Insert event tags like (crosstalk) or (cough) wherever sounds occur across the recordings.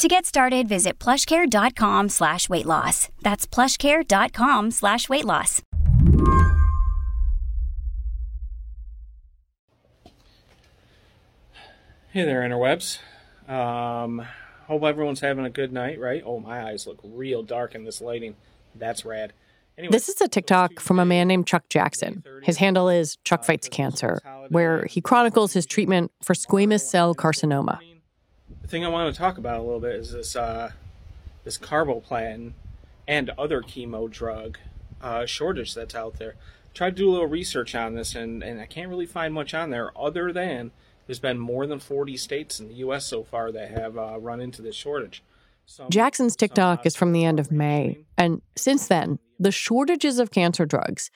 To get started, visit plushcare.com slash weight loss. That's plushcare.com slash weight loss. Hey there, interwebs. Um, hope everyone's having a good night, right? Oh, my eyes look real dark in this lighting. That's rad. Anyway, This is a TikTok from a man named Chuck Jackson. His handle is Chuck Fights Cancer, where he chronicles his treatment for squamous cell carcinoma. Thing I want to talk about a little bit is this uh, this carboplatin and other chemo drug uh, shortage that's out there. Tried to do a little research on this, and, and I can't really find much on there other than there's been more than 40 states in the U.S. so far that have uh, run into this shortage. Some- Jackson's TikTok uh, is from the end of May. And since then, the shortages of cancer drugs,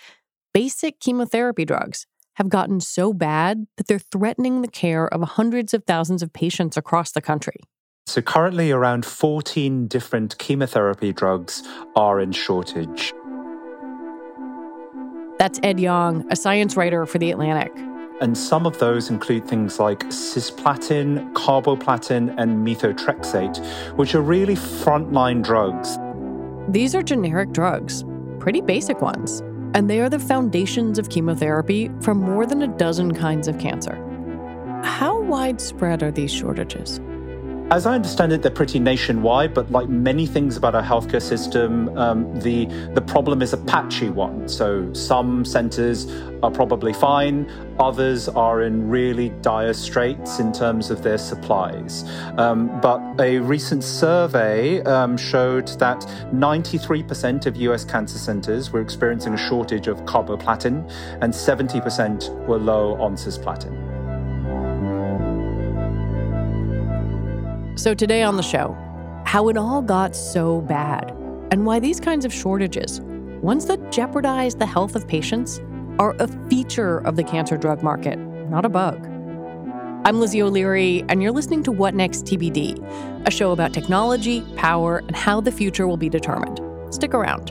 basic chemotherapy drugs, have gotten so bad that they're threatening the care of hundreds of thousands of patients across the country. So currently, around 14 different chemotherapy drugs are in shortage. That's Ed Yong, a science writer for The Atlantic. And some of those include things like cisplatin, carboplatin, and methotrexate, which are really frontline drugs. These are generic drugs, pretty basic ones, and they are the foundations of chemotherapy for more than a dozen kinds of cancer. How widespread are these shortages? As I understand it, they're pretty nationwide, but like many things about our healthcare system, um, the the problem is a patchy one. So some centres are probably fine, others are in really dire straits in terms of their supplies. Um, but a recent survey um, showed that 93% of US cancer centres were experiencing a shortage of carboplatin, and 70% were low on cisplatin. So, today on the show, how it all got so bad, and why these kinds of shortages, ones that jeopardize the health of patients, are a feature of the cancer drug market, not a bug. I'm Lizzie O'Leary, and you're listening to What Next TBD, a show about technology, power, and how the future will be determined. Stick around.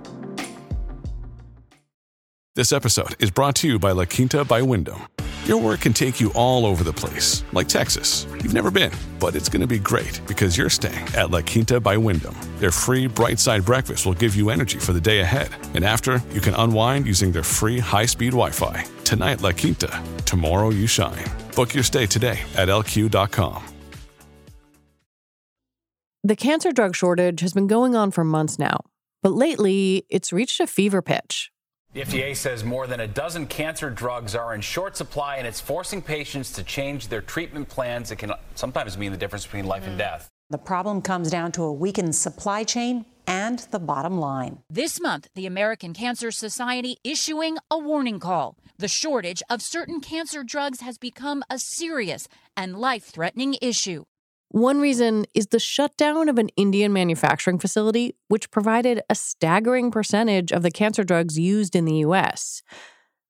This episode is brought to you by La Quinta by Wyndham. Your work can take you all over the place, like Texas. You've never been, but it's going to be great because you're staying at La Quinta by Wyndham. Their free bright side breakfast will give you energy for the day ahead. And after, you can unwind using their free high speed Wi Fi. Tonight, La Quinta. Tomorrow, you shine. Book your stay today at lq.com. The cancer drug shortage has been going on for months now, but lately it's reached a fever pitch. The FDA says more than a dozen cancer drugs are in short supply and it's forcing patients to change their treatment plans. It can sometimes mean the difference between life and mm. death. The problem comes down to a weakened supply chain and the bottom line. This month, the American Cancer Society issuing a warning call. The shortage of certain cancer drugs has become a serious and life threatening issue. One reason is the shutdown of an Indian manufacturing facility, which provided a staggering percentage of the cancer drugs used in the US.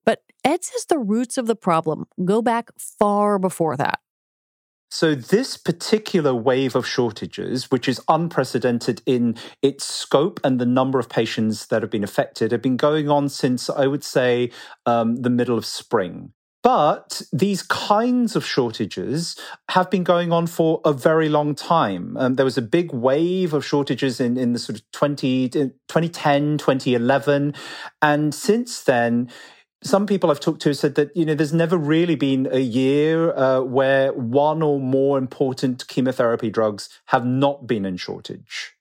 But Ed says the roots of the problem go back far before that. So, this particular wave of shortages, which is unprecedented in its scope and the number of patients that have been affected, have been going on since, I would say, um, the middle of spring. But these kinds of shortages have been going on for a very long time. Um, there was a big wave of shortages in, in the sort of 20, 2010, 2011. And since then, some people I've talked to said that you know there's never really been a year uh, where one or more important chemotherapy drugs have not been in shortage.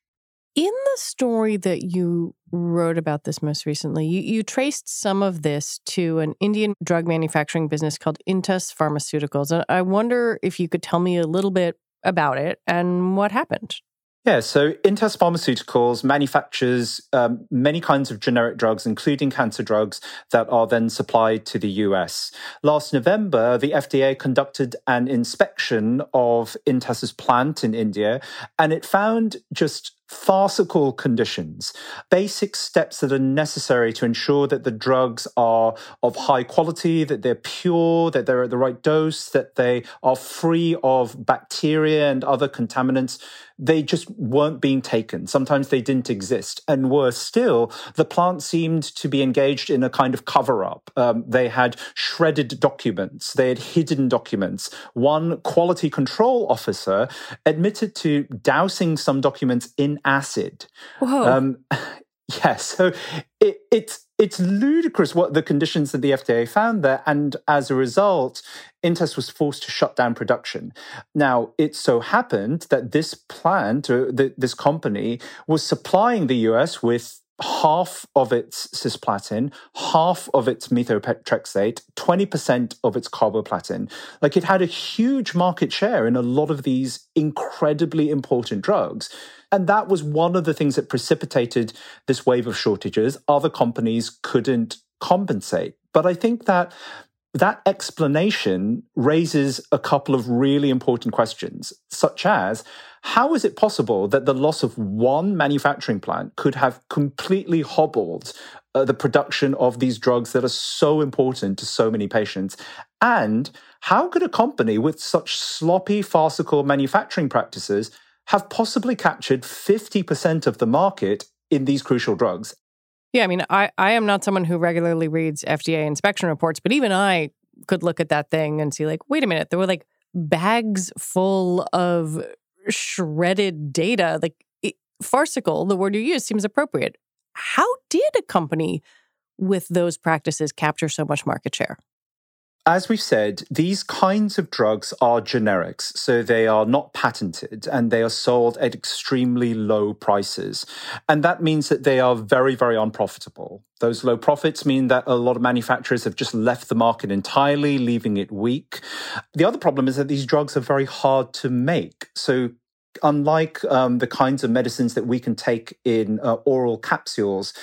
In the story that you wrote about this most recently, you, you traced some of this to an Indian drug manufacturing business called Intas Pharmaceuticals. And I wonder if you could tell me a little bit about it and what happened. Yeah, so Intas Pharmaceuticals manufactures um, many kinds of generic drugs, including cancer drugs, that are then supplied to the US. Last November, the FDA conducted an inspection of Intas's plant in India, and it found just farcical conditions, basic steps that are necessary to ensure that the drugs are of high quality, that they're pure, that they're at the right dose, that they are free of bacteria and other contaminants. They just weren't being taken. Sometimes they didn't exist. And worse still, the plant seemed to be engaged in a kind of cover up. Um, they had shredded documents, they had hidden documents. One quality control officer admitted to dousing some documents in acid. Whoa. Um, (laughs) yeah, so it, it's it's ludicrous what the conditions that the FDA found there, and as a result, Intas was forced to shut down production. Now, it so happened that this plant, uh, or the, this company, was supplying the US with half of its cisplatin, half of its methotrexate, 20% of its carboplatin. Like it had a huge market share in a lot of these incredibly important drugs. And that was one of the things that precipitated this wave of shortages. Other companies couldn't compensate. But I think that that explanation raises a couple of really important questions, such as how is it possible that the loss of one manufacturing plant could have completely hobbled uh, the production of these drugs that are so important to so many patients? And how could a company with such sloppy, farcical manufacturing practices have possibly captured 50% of the market in these crucial drugs? Yeah, I mean, I, I am not someone who regularly reads FDA inspection reports, but even I could look at that thing and see, like, wait a minute, there were like bags full of shredded data. Like, it, farcical, the word you use seems appropriate. How did a company with those practices capture so much market share? As we've said, these kinds of drugs are generics, so they are not patented and they are sold at extremely low prices. And that means that they are very, very unprofitable. Those low profits mean that a lot of manufacturers have just left the market entirely, leaving it weak. The other problem is that these drugs are very hard to make. So unlike um, the kinds of medicines that we can take in uh, oral capsules,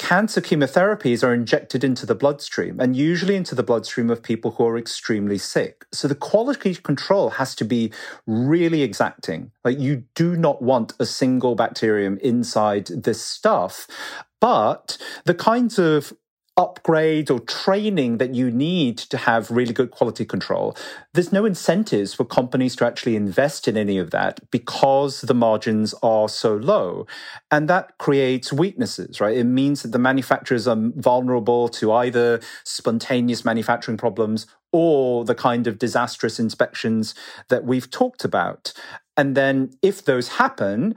cancer chemotherapies are injected into the bloodstream and usually into the bloodstream of people who are extremely sick. So the quality control has to be really exacting. Like you do not want a single bacterium inside this stuff. But the kinds of upgrade or training that you need to have really good quality control. There's no incentives for companies to actually invest in any of that because the margins are so low. And that creates weaknesses, right? It means that the manufacturers are vulnerable to either spontaneous manufacturing problems or the kind of disastrous inspections that we've talked about. And then if those happen,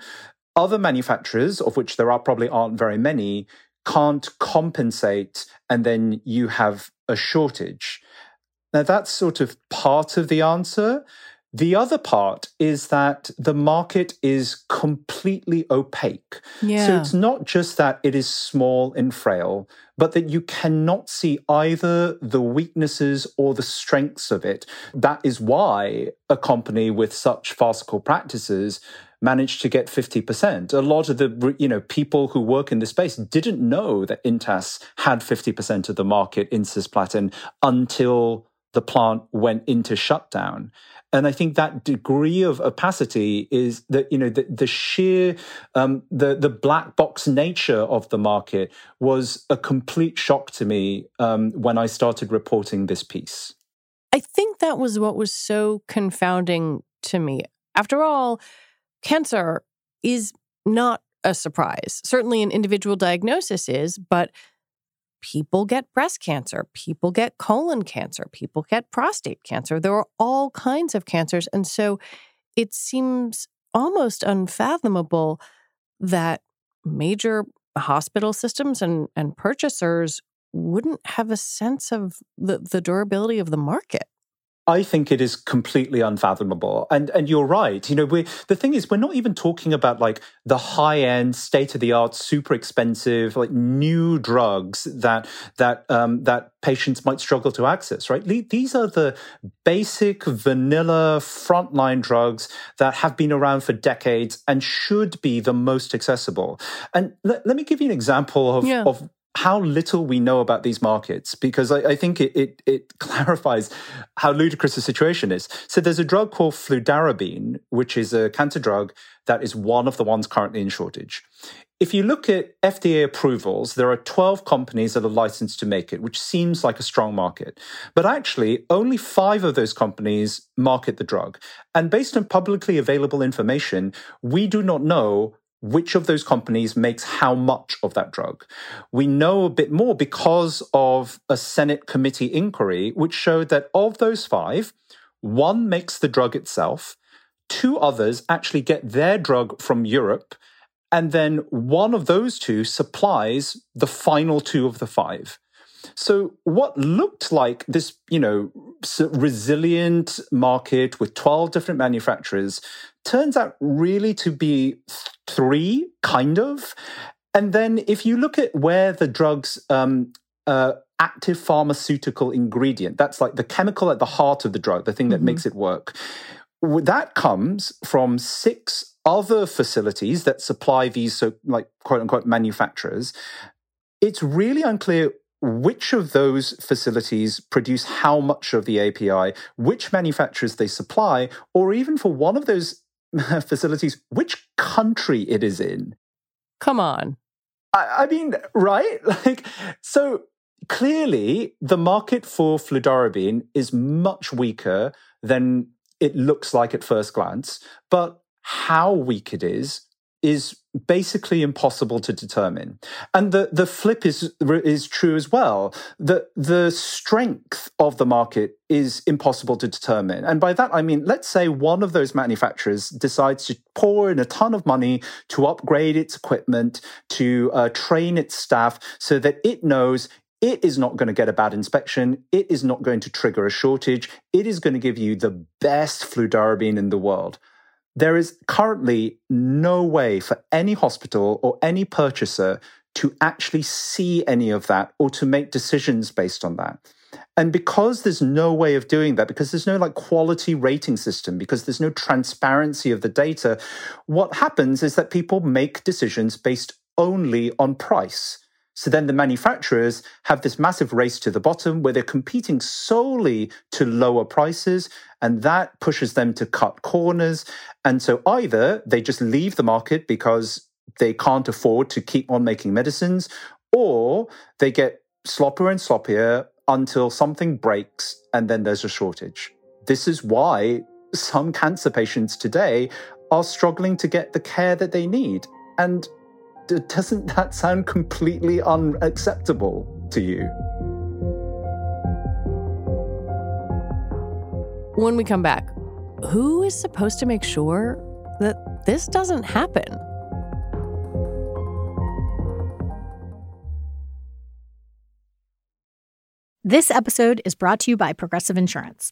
other manufacturers, of which there are probably aren't very many, can't compensate and then you have a shortage. Now, that's sort of part of the answer. The other part is that the market is completely opaque. Yeah. So it's not just that it is small and frail, but that you cannot see either the weaknesses or the strengths of it. That is why a company with such farcical practices managed to get 50%. A lot of the, you know, people who work in the space didn't know that Intas had 50% of the market in cisplatin until the plant went into shutdown. And I think that degree of opacity is that, you know, the, the sheer, um, the, the black box nature of the market was a complete shock to me um, when I started reporting this piece. I think that was what was so confounding to me. After all, cancer is not a surprise. Certainly, an individual diagnosis is, but people get breast cancer, people get colon cancer, people get prostate cancer. There are all kinds of cancers. And so it seems almost unfathomable that major hospital systems and, and purchasers wouldn't have a sense of the, the durability of the market. I think it is completely unfathomable. And and you're right. You know, we the thing is we're not even talking about like the high end, state of the art, super expensive, like new drugs that that um, that patients might struggle to access, right? These are the basic vanilla frontline drugs that have been around for decades and should be the most accessible. And let, let me give you an example of, yeah. of how little we know about these markets because I, I think it, it, it, (laughs) clarifies how ludicrous the situation is. So there's a drug called fludarabine, which is a cancer drug that is one of the ones currently in shortage. If you look at FDA approvals, there are 12 companies that are licensed to make it, which seems like a strong market. But actually, only five of those companies market the drug. And based on publicly available information, we do not know which of those companies makes how much of that drug. We know a bit more because of a Senate committee inquiry, which showed that of those five, one makes the drug itself, two others actually get their drug from Europe, and then one of those two supplies the final two of the five. So what looked like this, you know, resilient market with 12 different manufacturers turns out really to be three, kind of. And then if you look at where the drugs um, uh, active pharmaceutical ingredient, that's like the chemical at the heart of the drug, the thing that mm-hmm. makes it work. That comes from six other facilities that supply these so like quote unquote manufacturers. It's really unclear which of those facilities produce how much of the API, which manufacturers they supply, or even for one of those (laughs) facilities, which country it is in. Come on. I, I mean, right? (laughs) Like, so clearly the market for fludarabine is much weaker than it looks like at first glance. But how weak it is is basically impossible to determine. And the, the flip is, is true as well. that the strength of the market is impossible to determine. And by that, I mean, let's say one of those manufacturers decides to pour in a ton of money to upgrade its equipment, to uh, train its staff so that it knows it is not going to get a bad inspection. It is not going to trigger a shortage. It is going to give you the best fludarabine in the world. There is currently no way for any hospital or any purchaser to actually see any of that or to make decisions based on that. And because there's no way of doing that, because there's no like quality rating system, because there's no transparency of the data, what happens is that people make decisions based only on price. So then the manufacturers have this massive race to the bottom where they're competing solely to lower prices. And that pushes them to cut corners. And so either they just leave the market because they can't afford to keep on making medicines, or they get sloppier and sloppier until something breaks and then there's a shortage. This is why some cancer patients today are struggling to get the care that they need. And doesn't that sound completely unacceptable to you? When we come back, who is supposed to make sure that this doesn't happen? This episode is brought to you by Progressive Insurance.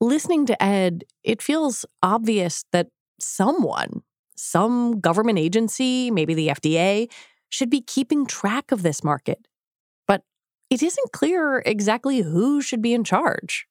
Listening to Ed, it feels obvious that someone, some government agency, maybe the FDA, should be keeping track of this market. But it isn't clear exactly who should be in charge.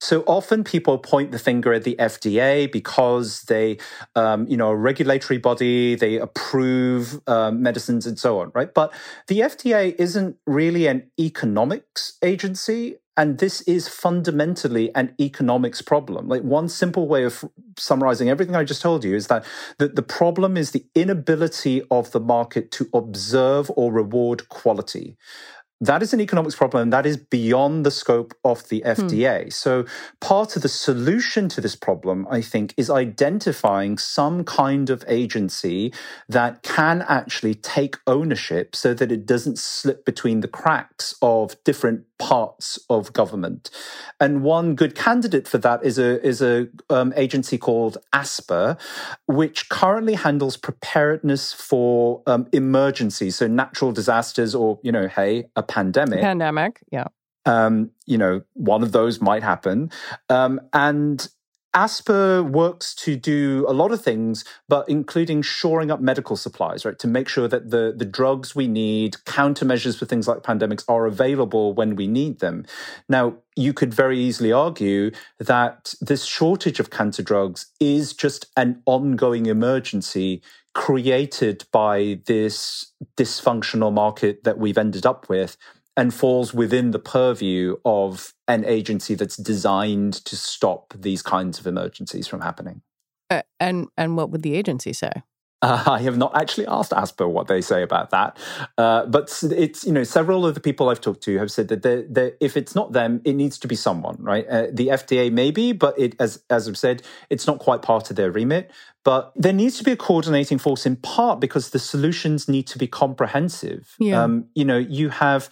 So often people point the finger at the FDA because they, um, you know, a regulatory body, they approve um, medicines and so on, right? But the FDA isn't really an economics agency. And this is fundamentally an economics problem. Like one simple way of summarizing everything I just told you is that the, the problem is the inability of the market to observe or reward quality that is an economics problem that is beyond the scope of the FDA. Hmm. So part of the solution to this problem, I think, is identifying some kind of agency that can actually take ownership so that it doesn't slip between the cracks of different parts of government. And one good candidate for that is a is a um, agency called ASPR, which currently handles preparedness for um, emergencies, so natural disasters, or you know, hey, a pandemic. Pandemic, yeah. Um, you know, one of those might happen, um, and ASPR works to do a lot of things, but including shoring up medical supplies, right? To make sure that the, the drugs we need, countermeasures for things like pandemics are available when we need them. Now, you could very easily argue that this shortage of cancer drugs is just an ongoing emergency created by this dysfunctional market that we've ended up with and falls within the purview of an agency that's designed to stop these kinds of emergencies from happening. Uh, and and what would the agency say? Uh, I have not actually asked ASPR what they say about that, uh, but it's you know several of the people I've talked to have said that they're, they're, if it's not them, it needs to be someone, right? Uh, the FDA maybe, but it as as I've said, it's not quite part of their remit. But there needs to be a coordinating force in part because the solutions need to be comprehensive. Yeah. Um, you know, you have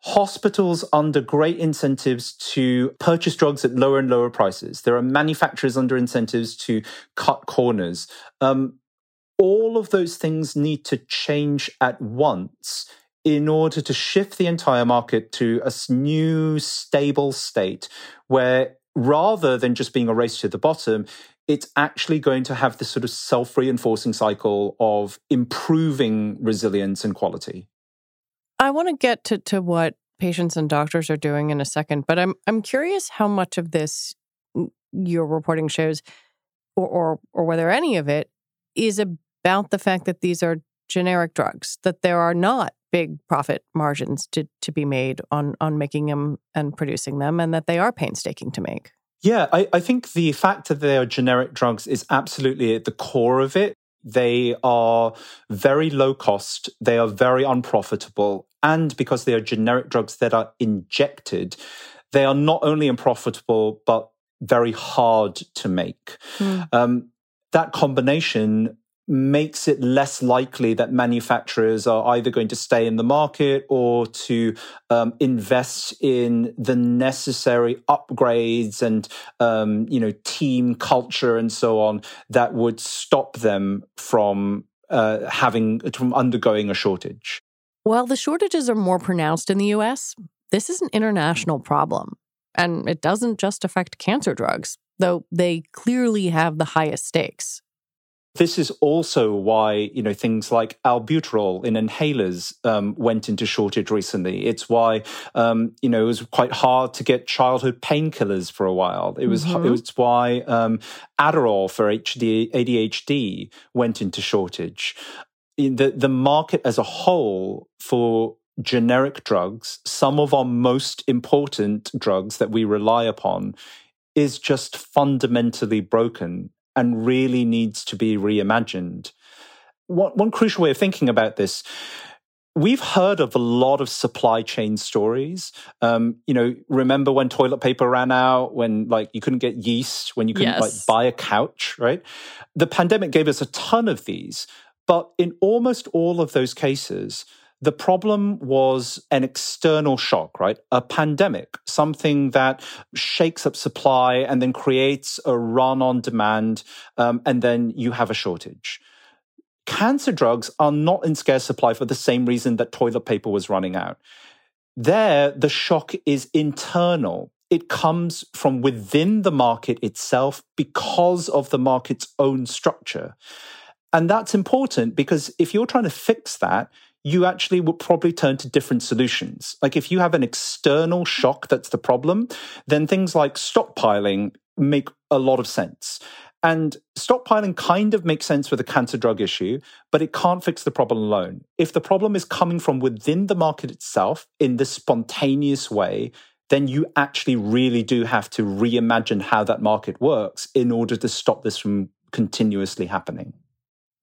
hospitals under great incentives to purchase drugs at lower and lower prices. There are manufacturers under incentives to cut corners. Um, all of those things need to change at once in order to shift the entire market to a new stable state where rather than just being a race to the bottom, it's actually going to have this sort of self reinforcing cycle of improving resilience and quality. I want to get to, to what patients and doctors are doing in a second, but I'm I'm curious how much of this your reporting shows, or or, or whether any of it is about the fact that these are generic drugs, that there are not big profit margins to to be made on on making them and producing them, and that they are painstaking to make. Yeah, I, I think the fact that they are generic drugs is absolutely at the core of it. They are very low cost. They are very unprofitable. And because they are generic drugs that are injected, they are not only unprofitable, but very hard to make. Mm. Um, that combination makes it less likely that manufacturers are either going to stay in the market or to um, invest in the necessary upgrades and um, you know team culture and so on that would stop them from uh, having from undergoing a shortage. While the shortages are more pronounced in the U.S., this is an international problem, and it doesn't just affect cancer drugs, though they clearly have the highest stakes. This is also why you know things like albuterol in inhalers um, went into shortage recently. It's why um, you know it was quite hard to get childhood painkillers for a while. It was mm-hmm. it was why um, Adderall for HD, ADHD went into shortage. The the market as a whole for generic drugs, some of our most important drugs that we rely upon, is just fundamentally broken and really needs to be reimagined. One, one crucial way of thinking about this we've heard of a lot of supply chain stories. Um, you know, remember when toilet paper ran out, when like you couldn't get yeast, when you couldn't yes. like buy a couch, right? The pandemic gave us a ton of these, but in almost all of those cases, the problem was an external shock, right? A pandemic, something that shakes up supply and then creates a run on demand, um, and then you have a shortage. Cancer drugs are not in scarce supply for the same reason that toilet paper was running out. There, the shock is internal. It comes from within the market itself because of the market's own structure. And that's important because if you're trying to fix that, you actually would probably turn to different solutions. Like if you have an external shock that's the problem, then things like stockpiling make a lot of sense. And stockpiling kind of makes sense with a cancer drug issue, but it can't fix the problem alone. If the problem is coming from within the market itself in this spontaneous way, then you actually really do have to reimagine how that market works in order to stop this from continuously happening.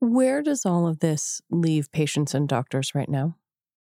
Where does all of this leave patients and doctors right now?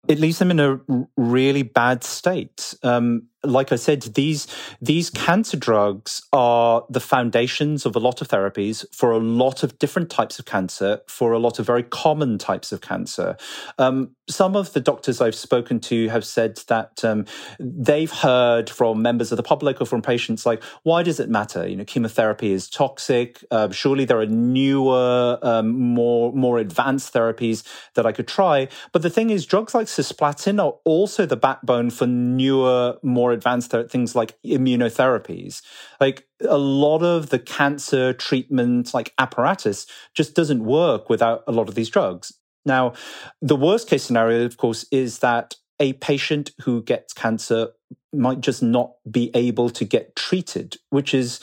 It leaves them in a really bad state. Um, like I said, these these cancer drugs are the foundations of a lot of therapies for a lot of different types of cancer, for a lot of very common types of cancer. Um, some of the doctors I've spoken to have said that um, they've heard from members of the public or from patients like, "Why does it matter? You know, chemotherapy is toxic. Uh, surely there are newer, um, more more advanced therapies that I could try." But the thing is, drugs like cisplatin are also the backbone for newer, more more advanced th- things like immunotherapies. Like a lot of the cancer treatment, like apparatus, just doesn't work without a lot of these drugs. Now, the worst case scenario, of course, is that a patient who gets cancer might just not be able to get treated, which is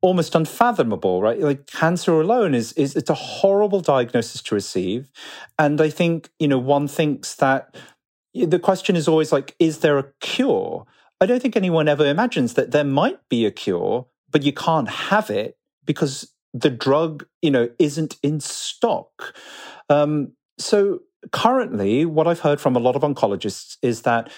almost unfathomable, right? Like cancer alone is is it's a horrible diagnosis to receive, and I think you know one thinks that the question is always like, is there a cure? I don't think anyone ever imagines that there might be a cure, but you can't have it because the drug, you know, isn't in stock. Um, so currently, what I've heard from a lot of oncologists is that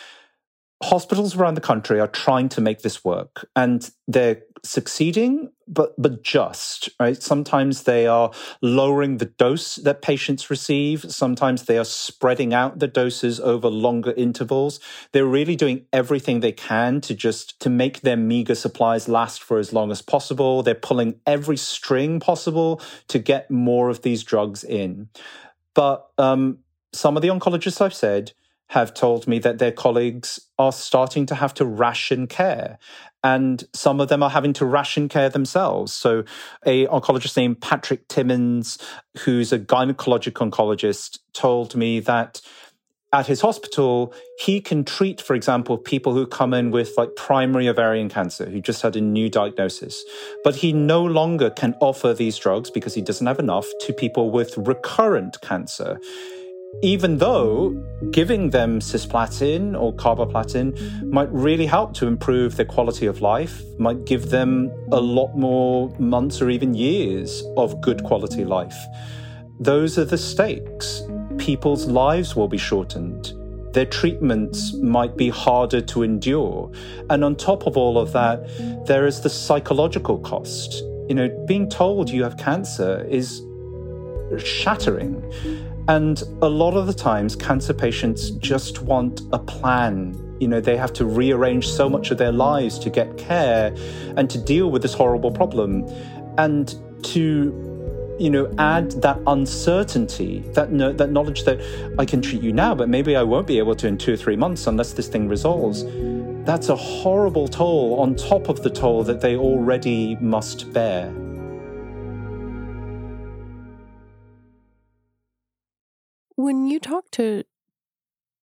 hospitals around the country are trying to make this work and they're succeeding but but just right? Sometimes they are lowering the dose that patients receive. Sometimes they are spreading out the doses over longer intervals. They're really doing everything they can to just to make their meager supplies last for as long as possible. They're pulling every string possible to get more of these drugs in. But um, some of the oncologists i've said have told me that their colleagues are starting to have to ration care and some of them are having to ration care themselves. So a oncologist named patrick timmins who's a gynecologic oncologist told me that at his hospital he can treat for example people who come in with like primary ovarian cancer who just had a new diagnosis. But he no longer can offer these drugs because he doesn't have enough to people with recurrent cancer even though giving them cisplatin or carboplatin might really help to improve their quality of life, might give them a lot more months or even years of good quality life. Those are the stakes. People's lives will be shortened. Their treatments might be harder to endure. And on top of all of that, there is the psychological cost. You know, being told you have cancer is shattering. And a lot of the times, cancer patients just want a plan. You know, they have to rearrange so much of their lives to get care and to deal with this horrible problem. And to, you know, add that uncertainty, that, no, that knowledge that I can treat you now, but maybe I won't be able to in two or three months unless this thing resolves. That's a horrible toll on top of the toll that they already must bear. When you talk to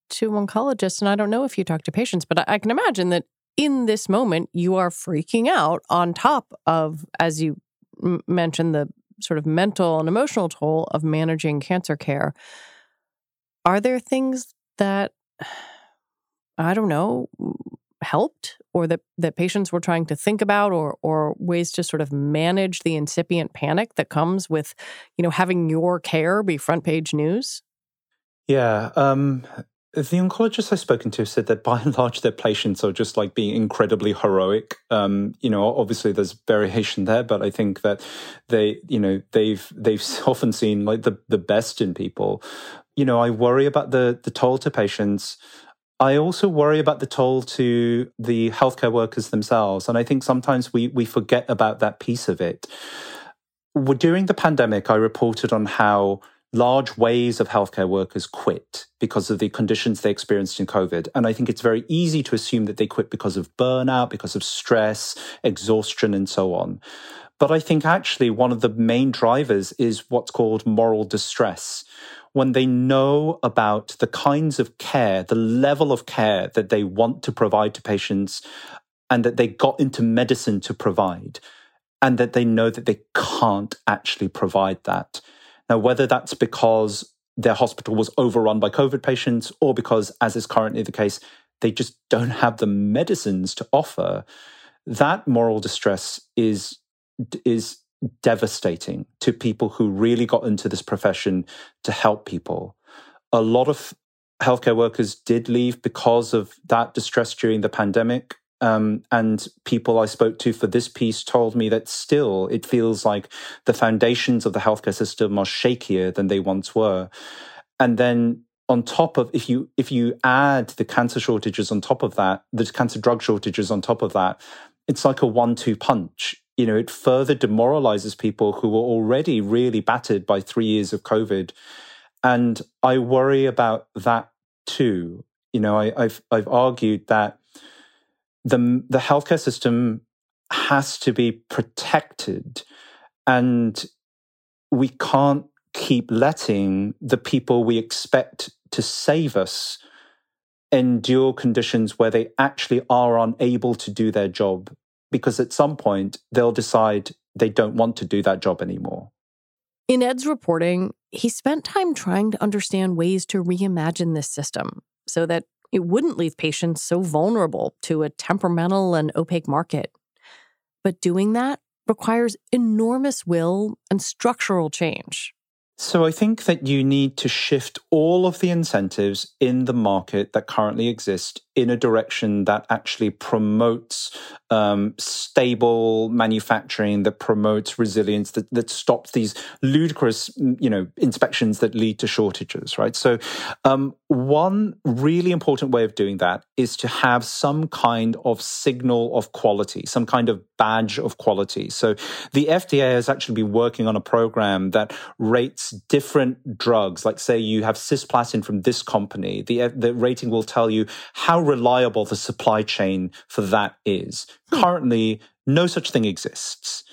to oncologists, and I don't know if you talk to patients, but I, I can imagine that in this moment you are freaking out on top of, as you m- mentioned, the sort of mental and emotional toll of managing cancer care. Are there things that I don't know? helped or that, that patients were trying to think about or or ways to sort of manage the incipient panic that comes with, you know, having your care be front page news? Yeah. Um, the oncologists I've spoken to said that by and (laughs) large, their patients are just like being incredibly heroic. Um, you know, obviously there's variation there, but I think that they, you know, they've they've (laughs) often seen like the the best in people. You know, I worry about the the toll to patients. I also worry about the toll to the healthcare workers themselves, and I think sometimes we we forget about that piece of it. During the pandemic, I reported on how large waves of healthcare workers quit because of the conditions they experienced in COVID. And I think it's very easy to assume that they quit because of burnout, because of stress, exhaustion, and so on. But I think actually one of the main drivers is what's called moral distress. When they know about the kinds of care, the level of care that they want to provide to patients, and that they got into medicine to provide, and that they know that they can't actually provide that now, whether that's because their hospital was overrun by COVID patients or because, as is currently the case, they just don't have the medicines to offer, that moral distress is, is devastating to people who really got into this profession to help people. A lot of healthcare workers did leave because of that distress during the pandemic. Um, and people I spoke to for this piece told me that still it feels like the foundations of the healthcare system are shakier than they once were. And then on top of if you if you add the cancer shortages on top of that, the cancer drug shortages on top of that, it's like a one-two punch. You know, it further demoralizes people who were already really battered by three years of COVID. And I worry about that too. You know, I, I've I've argued that the the healthcare system has to be protected and we can't keep letting the people we expect to save us endure conditions where they actually are unable to do their job because at some point they'll decide they don't want to do that job anymore. In Ed's reporting, he spent time trying to understand ways to reimagine this system so that it wouldn't leave patients so vulnerable to a temperamental and opaque market. But doing that requires enormous will and structural change. So I think that you need to shift all of the incentives in the market that currently exist in a direction that actually promotes um, stable manufacturing, that promotes resilience, that, that stops these ludicrous, you know, inspections that lead to shortages, right? So, um, one really important way of doing that is to have some kind of signal of quality, some kind of badge of quality. So, the FDA has actually been working on a program that rates different drugs. Like, say, you have cisplatin from this company, the the rating will tell you how reliable the supply chain for that is. Hmm. Currently, no such thing exists.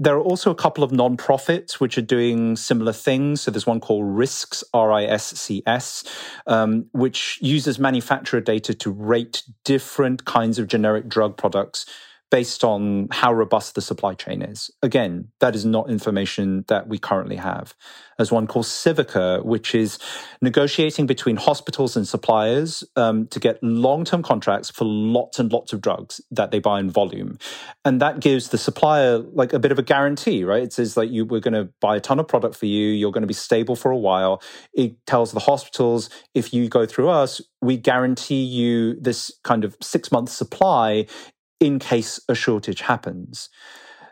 There are also a couple of nonprofits which are doing similar things. So there's one called Riscs, R-I-S-C-S, um, which uses manufacturer data to rate different kinds of generic drug products based on how robust the supply chain is. Again, that is not information that we currently have. There's one called Civica, which is negotiating between hospitals and suppliers um, to get long-term contracts for lots and lots of drugs that they buy in volume, and that gives the supplier like a bit of a guarantee, right? It says like you we're going to buy a ton of product for you, you're going to be stable for a while. It tells the hospitals if you go through us, we guarantee you this kind of six month supply in case a shortage happens.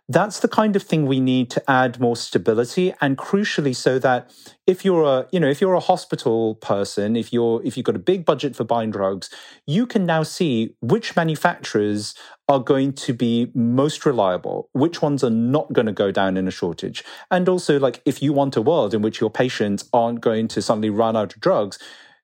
That's the kind of thing we need to add more stability and crucially so that if you're a, you know, if you're a hospital person, if you're if you've got a big budget for buying drugs, you can now see which manufacturers are going to be most reliable, which ones are not going to go down in a shortage. And also like if you want a world in which your patients aren't going to suddenly run out of drugs,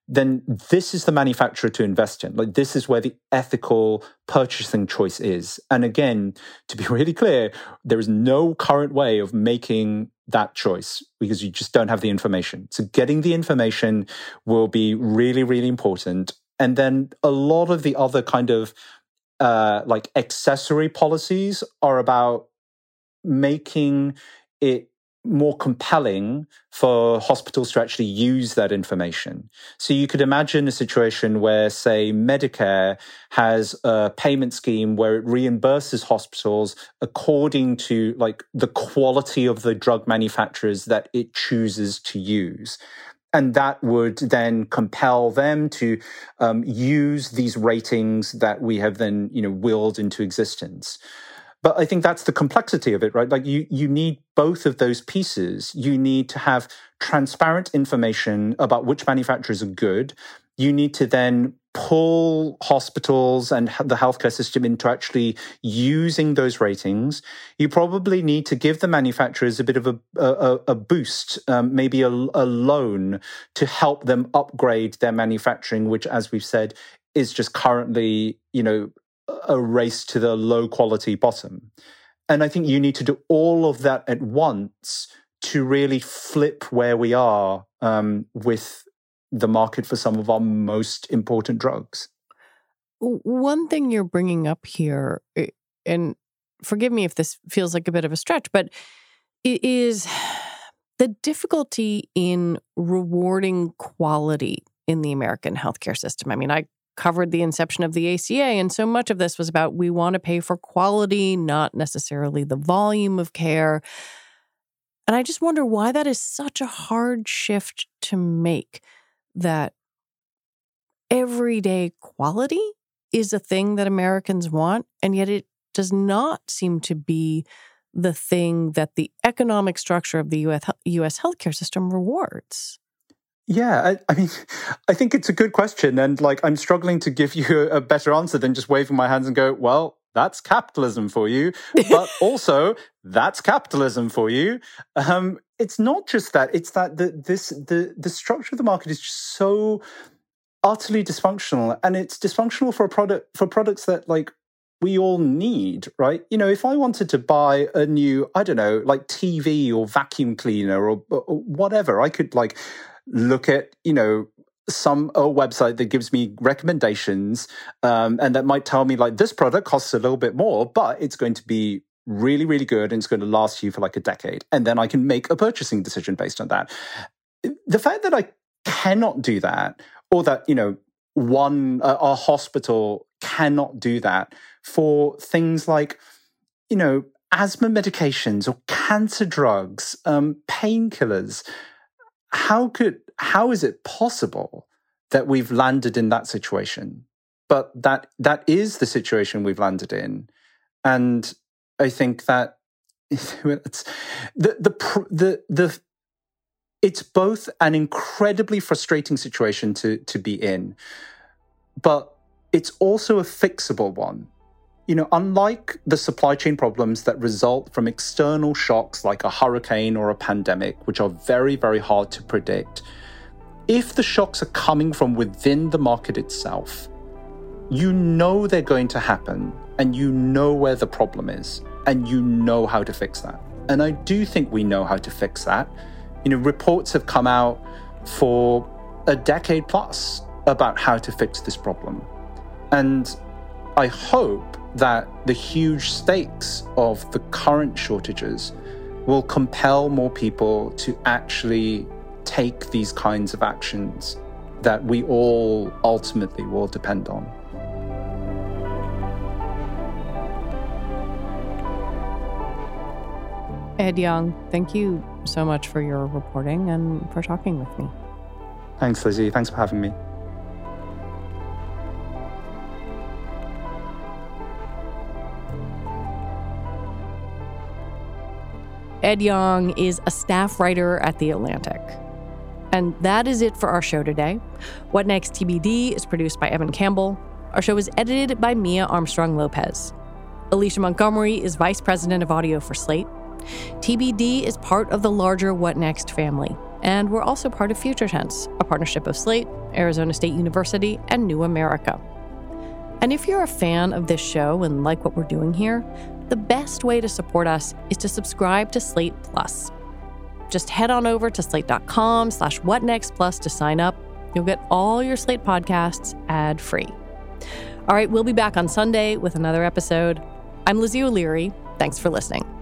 then this is the manufacturer to invest in. Like this is where the ethical purchasing choice is. And again, to be (laughs) really clear, there is no current way of making that choice because you just don't have the information. So getting the information will be really, really important. And then a lot of the other kind of uh, like accessory policies are about making it more compelling for hospitals to actually use that information. So you could imagine a situation where, say, Medicare has a payment scheme where it reimburses hospitals according to like the quality of the drug manufacturers that it chooses to use and that would then compel them to um, use these ratings that we have then you know willed into existence but i think that's the complexity of it right? Like you you need both of those pieces. You need to have transparent information about which manufacturers are good. You need to then pull hospitals and the healthcare system into actually using those ratings, you probably need to give the manufacturers a bit of a, a, a boost, um, maybe a, a loan to help them upgrade their manufacturing, which, as we've said, is just currently, you know, a race to the low quality bottom. And I think you need to do all of that at once to really flip where we are um, with the market for some of our most important drugs. One thing you're bringing up here, and forgive me if this feels like a bit of a stretch, but it is the difficulty in rewarding quality in the American healthcare system. I mean, I covered the inception of the ACA, and so much of this was about we want to pay for quality, not necessarily the volume of care. And I just wonder why that is such a hard shift to make that everyday quality is a thing that Americans want, and yet it does not seem to be the thing that the economic structure of the US, US healthcare system rewards. Yeah, I, I, mean, (laughs) I think it's a good question. And like, I'm struggling to give (laughs) you a better answer than just waving my hands and go, well, that's capitalism for you. But (laughs) also, that's capitalism for you. Um, it's not just that; it's that the this the the structure of the market is just so utterly dysfunctional, and it's dysfunctional for a product for products that like we all need, right? You know, if I wanted to buy a new, I don't know, like TV or vacuum cleaner or, or whatever, I could like look at you know some a website that gives me recommendations um, and that might tell me like this product costs a little bit more but it's going to be really really good and it's going to last you for like a decade. And then i can make a purchasing decision based on that. The fact that i cannot do that or that you know one a hospital cannot do that for things like you know asthma medications or cancer drugs um, painkillers how could how is it possible that we've landed in that situation? But that that is the situation we've landed in, and I think that (laughs) it's the the the the it's both an incredibly frustrating situation to to be in, but it's also a fixable one. You know, unlike the supply chain problems that result from external shocks like a hurricane or a pandemic, which are very, very hard to predict, if the shocks are coming from within the market itself, you know they're going to happen and you know where the problem is and you know how to fix that. And I do think we know how to fix that. You know, reports have come out for a decade plus about how to fix this problem. And I hope that the huge stakes of the current shortages will compel more people to actually take these kinds of actions that we all ultimately will depend on. Ed Yong, thank you so much for your reporting and for talking with me. Thanks, Lizzie. Thanks for having me. Ed Yong is a staff writer at The Atlantic. And that is it for our show today. What Next TBD is produced by Evan Campbell. Our show is edited by Mia Armstrong Lopez. Alicia Montgomery is Vice President of Audio for Slate. TBD is part of the larger What Next family. And we're also part of Future Tense, a partnership of Slate, Arizona State University, and New America. And if you're a fan of this show and like what we're doing here, the best way to support us is to subscribe to Slate Plus. Just head on over to slate.com slash whatnextplus to sign up. You'll get all your Slate podcasts ad free. All right, we'll be back on Sunday with another episode. I'm Lizzie O'Leary. Thanks for listening.